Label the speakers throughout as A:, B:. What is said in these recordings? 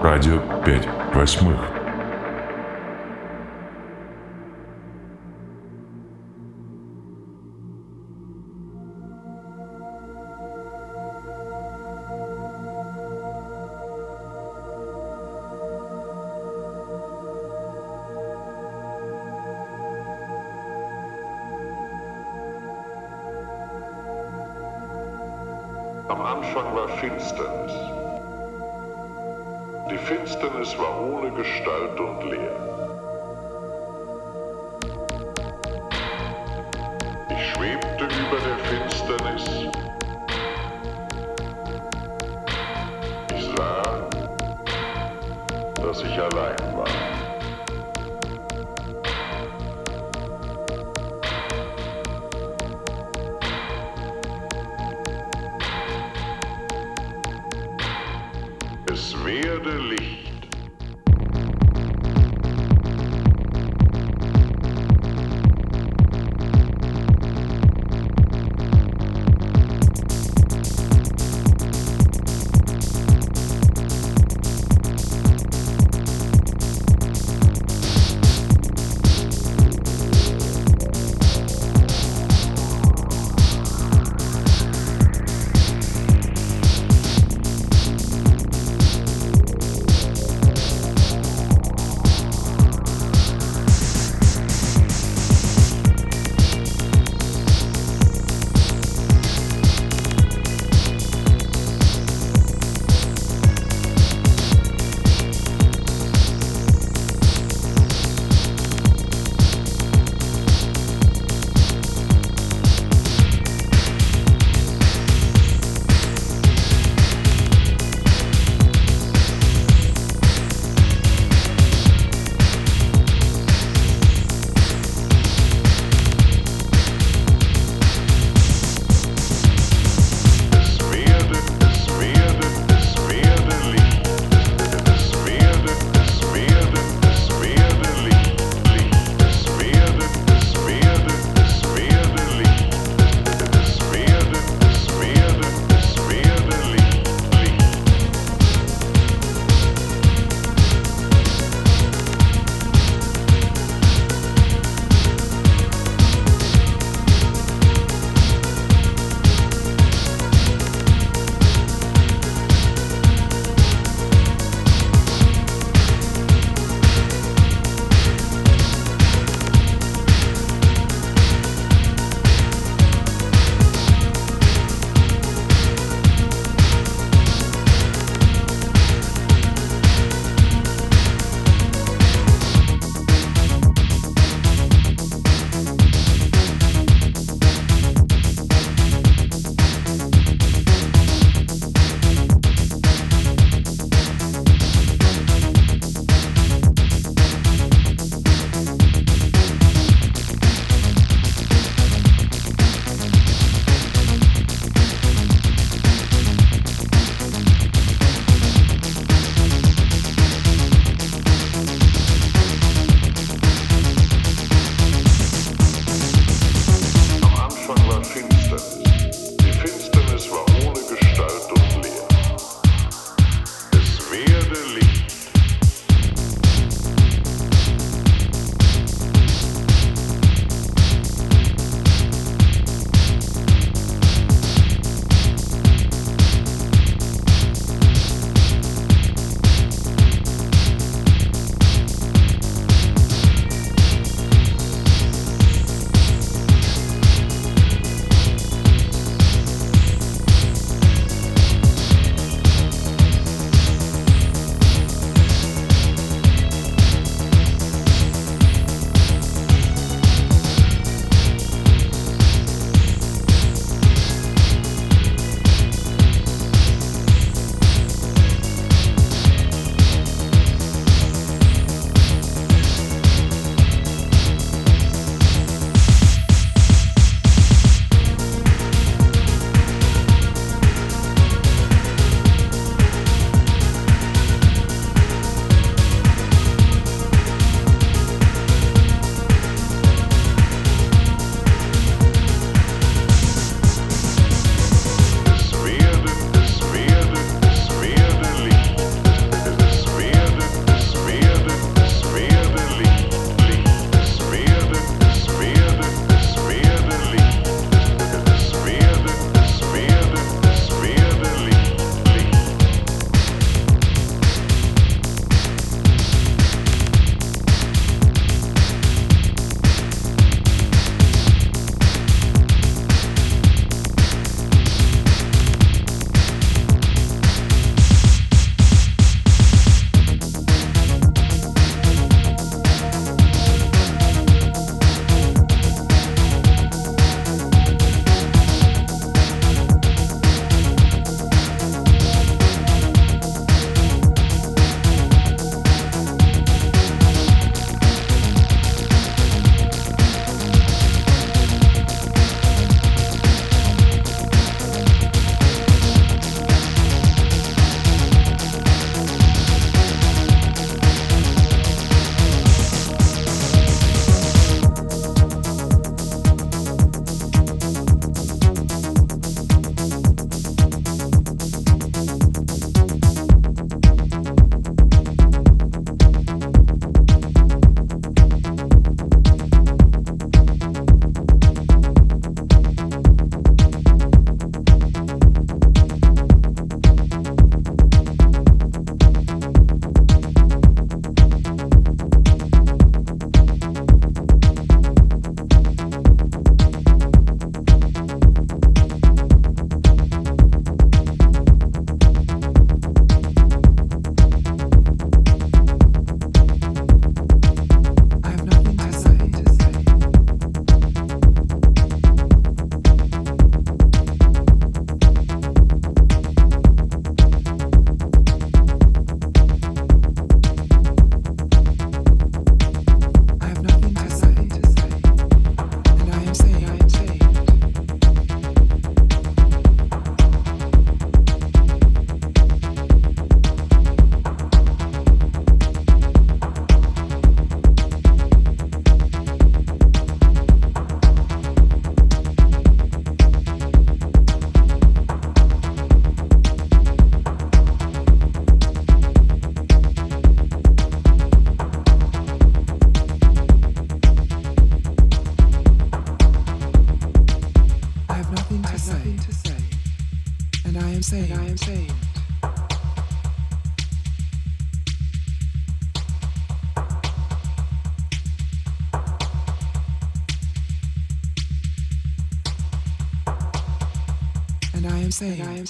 A: Радио 5 восьмых.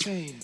B: insane.